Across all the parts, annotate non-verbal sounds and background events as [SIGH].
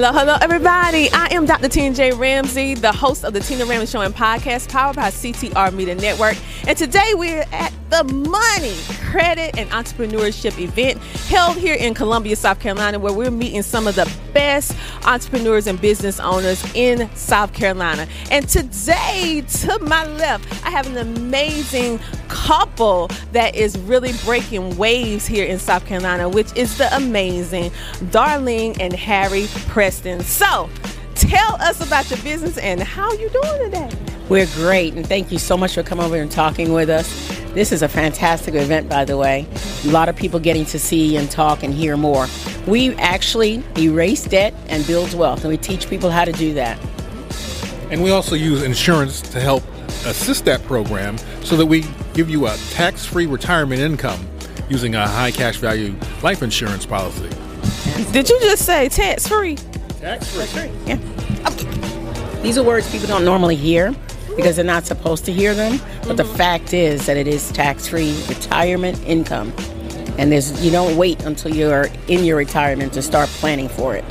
Hello, hello, everybody. I am Dr. Tina J. Ramsay, the host of the Tina Ramsay Show and podcast powered by CTR Media Network. And today we're at the Money, Credit, and Entrepreneurship event held here in Columbia, South Carolina, where we're meeting some of the best entrepreneurs and business owners in South Carolina. And today, to my left, I have an amazing couple that is really breaking waves here in South Carolina, which is the amazing Darlene and Harry Preston. So, tell us about your business and how you doing today. We're great, and thank you so much for coming over and talking with us. This is a fantastic event, by the way. A lot of people getting to see and talk and hear more. We actually erase debt and build wealth, and we teach people how to do that. And we also use insurance to help assist that program so that we give you a tax free retirement income using a high cash value life insurance policy. Did you just say tax free? Tax free. Yeah. These are words people don't normally hear because they're not supposed to hear them. But the mm-hmm. fact is that it is tax-free retirement income, and there's you don't wait until you're in your retirement to start planning for it.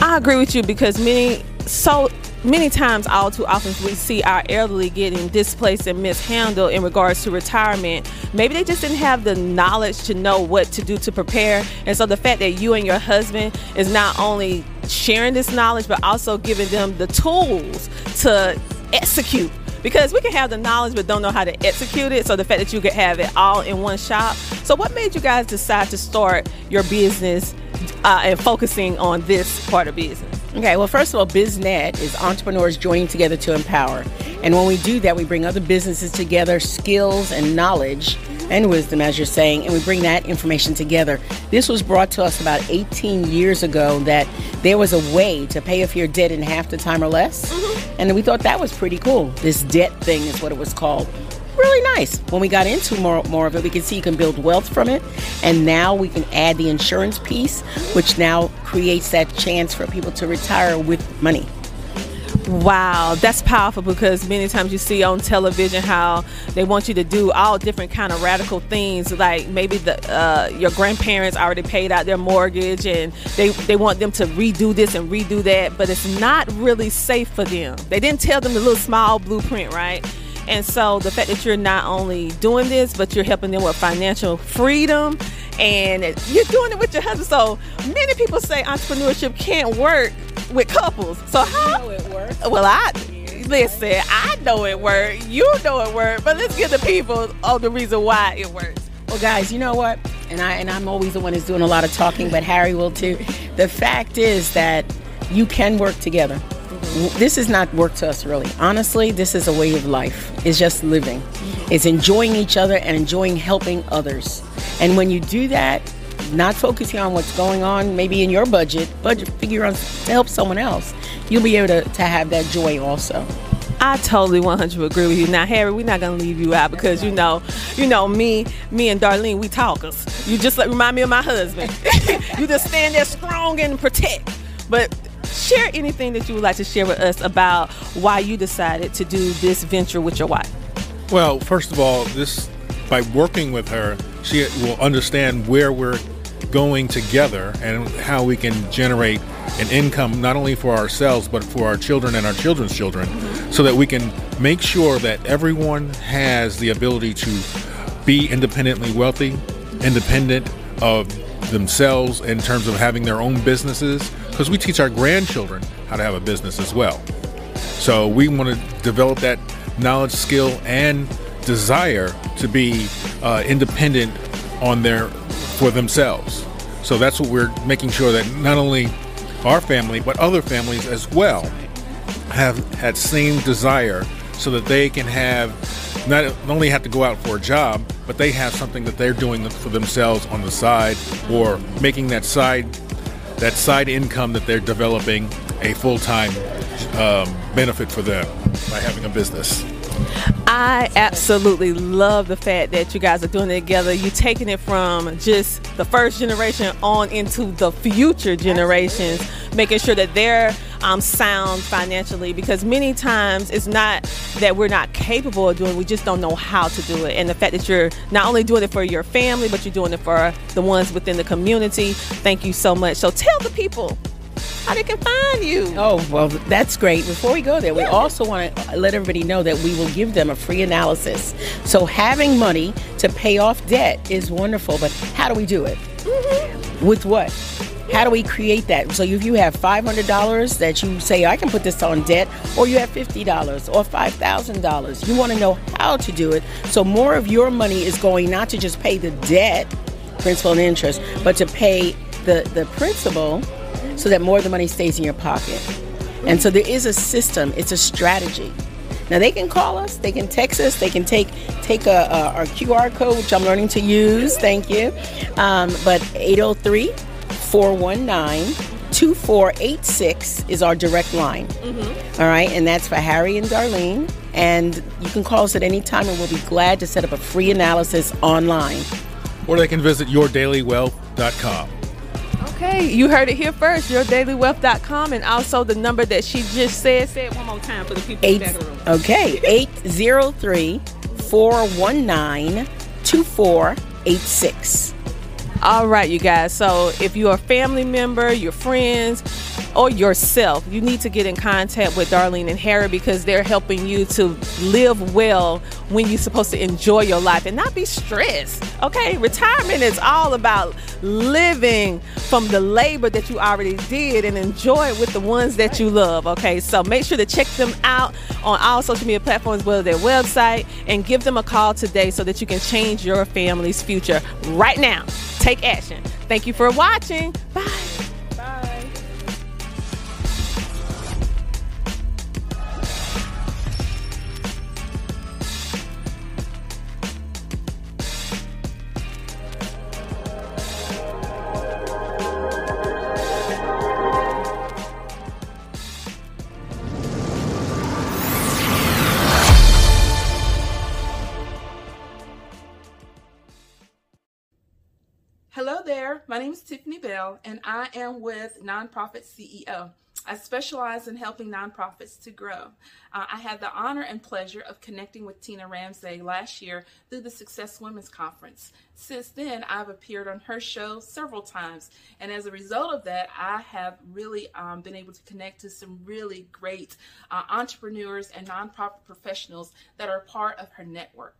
I agree with you because many so many times all too often we see our elderly getting displaced and mishandled in regards to retirement maybe they just didn't have the knowledge to know what to do to prepare and so the fact that you and your husband is not only sharing this knowledge but also giving them the tools to execute because we can have the knowledge but don't know how to execute it. So the fact that you could have it all in one shop. So what made you guys decide to start your business uh, and focusing on this part of business? Okay, well, first of all, BizNet is entrepreneurs joining together to empower. And when we do that, we bring other businesses together, skills and knowledge and wisdom, as you're saying, and we bring that information together. This was brought to us about 18 years ago that there was a way to pay off your debt in half the time or less. Mm-hmm. And we thought that was pretty cool. This debt thing is what it was called really nice. When we got into more, more of it, we can see you can build wealth from it. And now we can add the insurance piece, which now creates that chance for people to retire with money. Wow, that's powerful because many times you see on television how they want you to do all different kind of radical things. Like maybe the uh, your grandparents already paid out their mortgage and they they want them to redo this and redo that, but it's not really safe for them. They didn't tell them the little small blueprint, right? And so the fact that you're not only doing this, but you're helping them with financial freedom and you're doing it with your husband. So many people say entrepreneurship can't work with couples. So how? You know it works. Well, I listen. I know it works. You know it works. But let's get the people all the reason why it works. Well, guys, you know what? And I and I'm always the one who's doing a lot of talking, but Harry will too. The fact is that you can work together. This is not work to us, really. Honestly, this is a way of life. It's just living. It's enjoying each other and enjoying helping others. And when you do that, not focusing on what's going on, maybe in your budget, budget figure on to help someone else, you'll be able to, to have that joy also. I totally 100 agree with you. Now, Harry, we're not gonna leave you out because you know, you know me, me and Darlene, we talkers. You just like remind me of my husband. [LAUGHS] you just stand there strong and protect. But share anything that you would like to share with us about why you decided to do this venture with your wife. Well, first of all, this by working with her, she will understand where we're going together and how we can generate an income not only for ourselves but for our children and our children's children mm-hmm. so that we can make sure that everyone has the ability to be independently wealthy, independent of themselves in terms of having their own businesses because we teach our grandchildren how to have a business as well. So we want to develop that knowledge, skill, and desire to be uh, independent on their for themselves. So that's what we're making sure that not only our family but other families as well have had same desire so that they can have not only have to go out for a job but they have something that they're doing for themselves on the side or making that side that side income that they're developing a full-time um, benefit for them by having a business I absolutely love the fact that you guys are doing it together. You're taking it from just the first generation on into the future generations, making sure that they're um, sound financially. Because many times it's not that we're not capable of doing, we just don't know how to do it. And the fact that you're not only doing it for your family, but you're doing it for the ones within the community. Thank you so much. So tell the people how they can find you. Oh, well, that's great. Before we go there, we also want to let everybody know that we will give them a free analysis. So having money to pay off debt is wonderful, but how do we do it? Mm-hmm. With what? How do we create that? So if you have $500 that you say, I can put this on debt, or you have $50 or $5,000, you want to know how to do it. So more of your money is going not to just pay the debt, principal and interest, but to pay the, the principal so that more of the money stays in your pocket. And so there is a system, it's a strategy. Now they can call us, they can text us, they can take take a, a our QR code, which I'm learning to use. Thank you. Um, but 803 419 2486 is our direct line. Mm-hmm. All right, and that's for Harry and Darlene. And you can call us at any time, and we'll be glad to set up a free analysis online. Or they can visit yourdailywealth.com. Okay, you heard it here first. Yourdailywealth.com and also the number that she just said. Say it one more time for the people Eight, in the back of the room. okay, [LAUGHS] 803 419 2486. All right, you guys. So if you're a family member, your friends, or yourself, you need to get in contact with Darlene and Harry because they're helping you to live well when you're supposed to enjoy your life and not be stressed. Okay, retirement is all about living from the labor that you already did and enjoy it with the ones that you love. Okay, so make sure to check them out on all social media platforms, well their website, and give them a call today so that you can change your family's future right now. Take action. Thank you for watching. Bye. Name is Tiffany Bell, and I am with Nonprofit CEO. I specialize in helping nonprofits to grow. Uh, I had the honor and pleasure of connecting with Tina Ramsay last year through the Success Women's Conference. Since then, I've appeared on her show several times, and as a result of that, I have really um, been able to connect to some really great uh, entrepreneurs and nonprofit professionals that are part of her network.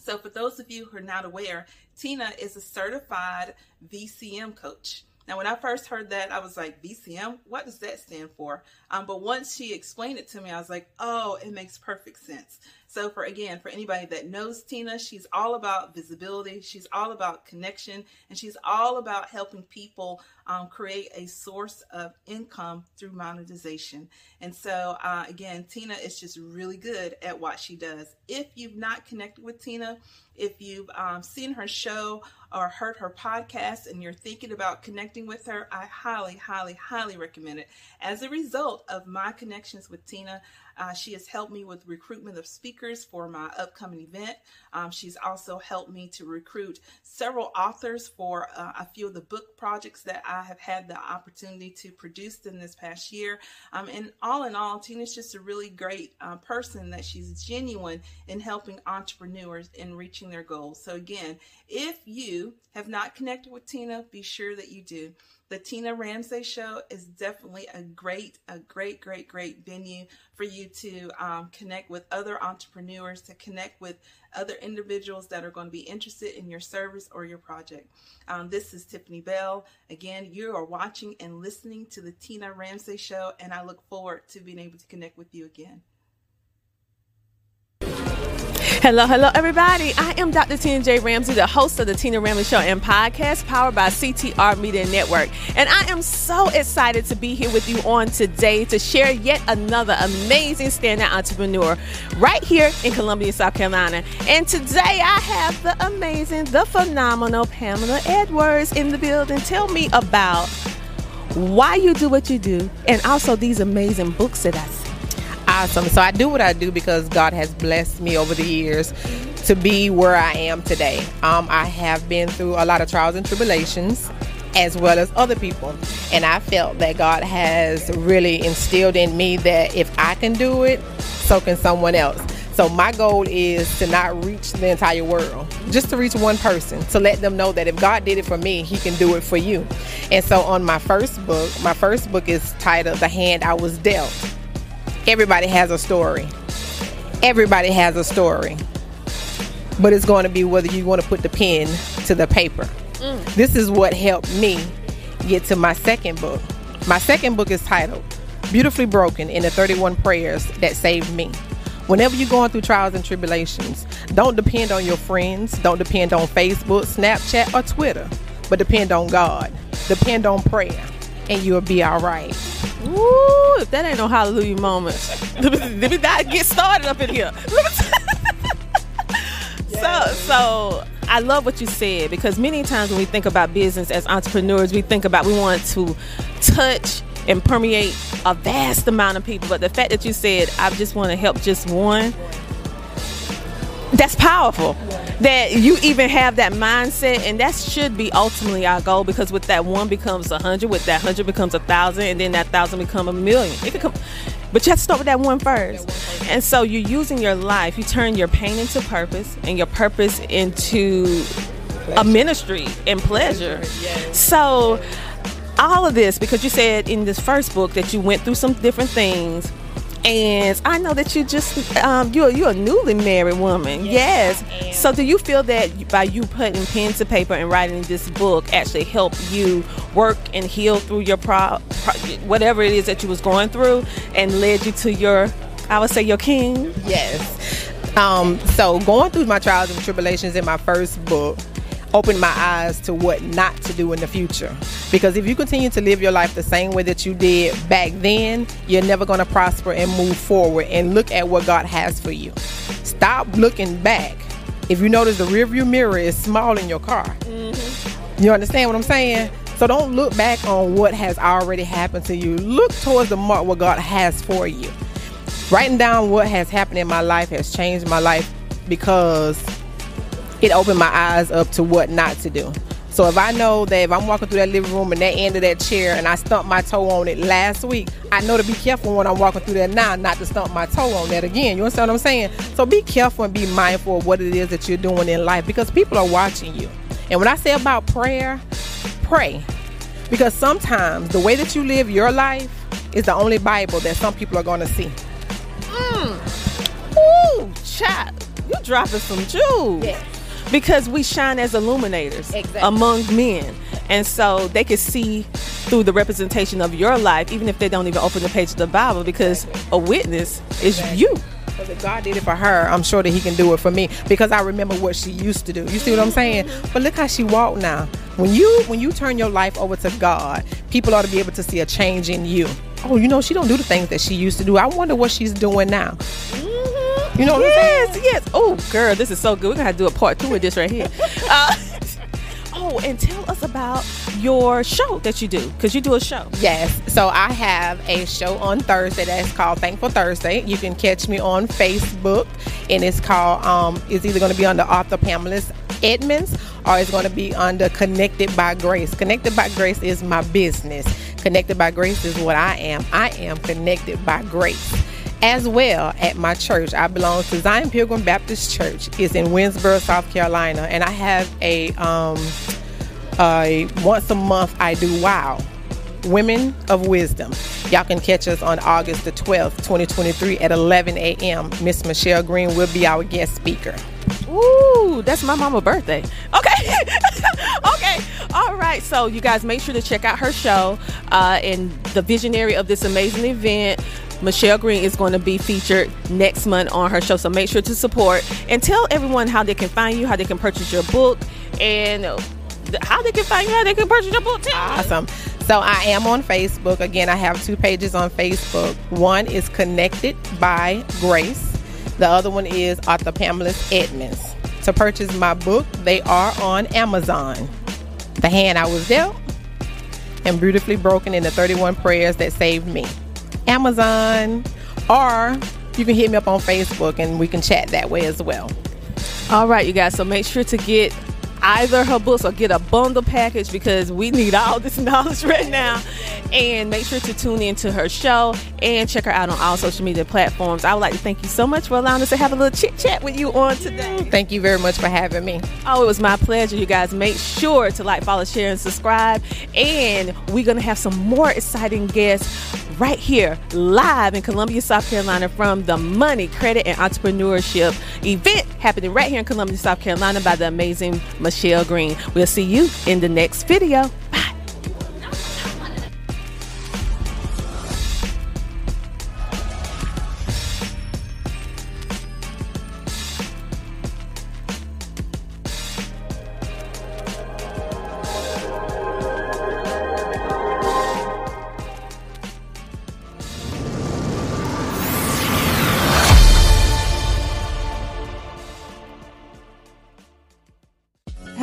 So, for those of you who are not aware, Tina is a certified VCM coach. Now, when I first heard that, I was like, VCM? What does that stand for? Um, but once she explained it to me, I was like, oh, it makes perfect sense. So, for again, for anybody that knows Tina, she's all about visibility, she's all about connection, and she's all about helping people um, create a source of income through monetization. And so, uh, again, Tina is just really good at what she does. If you've not connected with Tina, if you've um, seen her show or heard her podcast and you're thinking about connecting with her, I highly, highly, highly recommend it. As a result of my connections with Tina, uh, she has helped me with recruitment of speakers for my upcoming event. Um, she's also helped me to recruit several authors for uh, a few of the book projects that I have had the opportunity to produce in this past year. Um, and all in all, Tina's just a really great uh, person that she's genuine in helping entrepreneurs in reaching their goals. So, again, if you have not connected with Tina, be sure that you do. The Tina Ramsay Show is definitely a great, a great, great, great venue for you to um, connect with other entrepreneurs, to connect with other individuals that are going to be interested in your service or your project. Um, this is Tiffany Bell. Again, you are watching and listening to the Tina Ramsay Show, and I look forward to being able to connect with you again. Hello, hello, everybody. I am Dr. Tina J. Ramsay, the host of the Tina Ramsay Show and podcast powered by CTR Media Network. And I am so excited to be here with you on today to share yet another amazing standout entrepreneur right here in Columbia, South Carolina. And today I have the amazing, the phenomenal Pamela Edwards in the building. Tell me about why you do what you do and also these amazing books that I. Awesome. So I do what I do because God has blessed me over the years to be where I am today. Um, I have been through a lot of trials and tribulations as well as other people. And I felt that God has really instilled in me that if I can do it, so can someone else. So So my goal is to not reach the entire world, just to reach one person, to let them know that if God did it for me, He can do it for you. And so on my first book, my first book is titled The Hand I Was Dealt. Everybody has a story. Everybody has a story. But it's going to be whether you want to put the pen to the paper. Mm. This is what helped me get to my second book. My second book is titled Beautifully Broken in the 31 Prayers That Saved Me. Whenever you're going through trials and tribulations, don't depend on your friends, don't depend on Facebook, Snapchat, or Twitter, but depend on God. Depend on prayer, and you'll be all right. Ooh, if that ain't no hallelujah moment, let me not get started up in here. [LAUGHS] So, so I love what you said because many times when we think about business as entrepreneurs, we think about we want to touch and permeate a vast amount of people. But the fact that you said I just want to help just one, that's powerful. That you even have that mindset, and that should be ultimately our goal. Because with that one becomes a hundred, with that hundred becomes a thousand, and then that thousand become a million. It could come, but you have to start with that one first. And so you're using your life. You turn your pain into purpose, and your purpose into a ministry and pleasure. So all of this because you said in this first book that you went through some different things and I know that you just um, you're you're a newly married woman. Yes. So do you feel that by you putting pen to paper and writing this book actually helped you work and heal through your pro, pro whatever it is that you was going through and led you to your I would say your king? Yes. Um, so going through my trials and tribulations in my first book opened my eyes to what not to do in the future. Because if you continue to live your life the same way that you did back then, you're never going to prosper and move forward and look at what God has for you. Stop looking back. If you notice the rearview mirror is small in your car. Mm-hmm. You understand what I'm saying? So don't look back on what has already happened to you. Look towards the mark what God has for you. Writing down what has happened in my life has changed my life because it opened my eyes up to what not to do. So if I know that if I'm walking through that living room and that end of that chair and I stumped my toe on it last week, I know to be careful when I'm walking through that now not to stump my toe on that again. You understand what I'm saying? So be careful and be mindful of what it is that you're doing in life because people are watching you. And when I say about prayer, pray. Because sometimes the way that you live your life is the only Bible that some people are going to see. Mm. Ooh, child, you dropping some jewels. Yes. Because we shine as illuminators Exactly. among men. And so they can see through the representation of your life, even if they don't even open the page of the Bible, because a witness is you. Because if God did it for her, I'm sure that He can do it for me. Because I remember what she used to do. You see what I'm saying? But look how she walked now. When you when you turn your life over to God, people ought to be able to see a change in you. Oh, you know she don't do the things that she used to do. I wonder what she's doing now. Mm. You know yes, yes. Oh, girl, this is so good. We're gonna have to do a part two of this right here. [LAUGHS] Uh, [LAUGHS] oh, and tell us about your show that you do, because you do a show. Yes. So I have a show on Thursday that's called Thankful Thursday. You can catch me on Facebook, and it's called. Um, it's either going to be under author Pamela Edwards or it's going to be under Connected by Grace. Connected by Grace is my business. Connected by Grace is what I am. I am connected by grace. As well, at my church, I belong to Zion Pilgrim Baptist Church. It's in Winnsboro, South Carolina, and I have a um, uh, once a month I do Wow Women of Wisdom. Y'all can catch us on August the 12th, 2023 at 11 a.m. Miss Michelle Green will be our guest speaker. Ooh, that's my mama's birthday. Okay. [LAUGHS] okay. All right. So you guys make sure to check out her show. Uh, and the visionary of this amazing event, Michelle Green, is going to be featured next month on her show. So make sure to support and tell everyone how they can find you, how they can purchase your book, and how they can find you, how they can purchase your book too. Awesome. So I am on Facebook. Again, I have two pages on Facebook. One is Connected by Grace. The other one is author Pamela Edwards. To purchase my book, they are on Amazon. The Hand I Was Dealt and Beautifully Broken in the 31 Prayers That Saved Me. Amazon, or you can hit me up on Facebook and we can chat that way as well. All right, you guys. So make sure to get either her books or get a bundle package because we need all this [LAUGHS] knowledge right now. And make sure to tune in to her show and check her out on all social media platforms. I would like to thank you so much for allowing us to have a little chit chat with you on today. Thank you very much for having me. Oh, it was my pleasure. You guys make sure to like, follow, share, and subscribe. And we're going to have some more exciting guests right here live in Columbia, South Carolina from the Money, Credit, and Entrepreneurship event happening right here in Columbia, South Carolina by the amazing Michelle Green. We'll see you in the next video.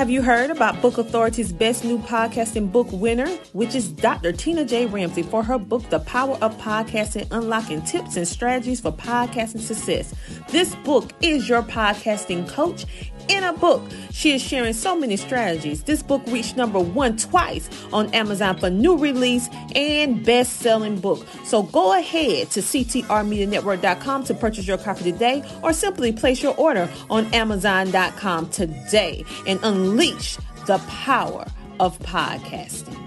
Have you heard about Book Authority's best new podcasting book winner, which is Dr. Tina J. Ramsay for her book, The Power of Podcasting Unlocking Tips and Strategies for Podcasting Success? This book is your podcasting coach in a book. She is sharing so many strategies. This book reached number one twice on Amazon for new release and best selling book. So go ahead to CTRMediaNetwork.com to purchase your copy today or simply place your order on Amazon.com today and unleash the power of podcasting.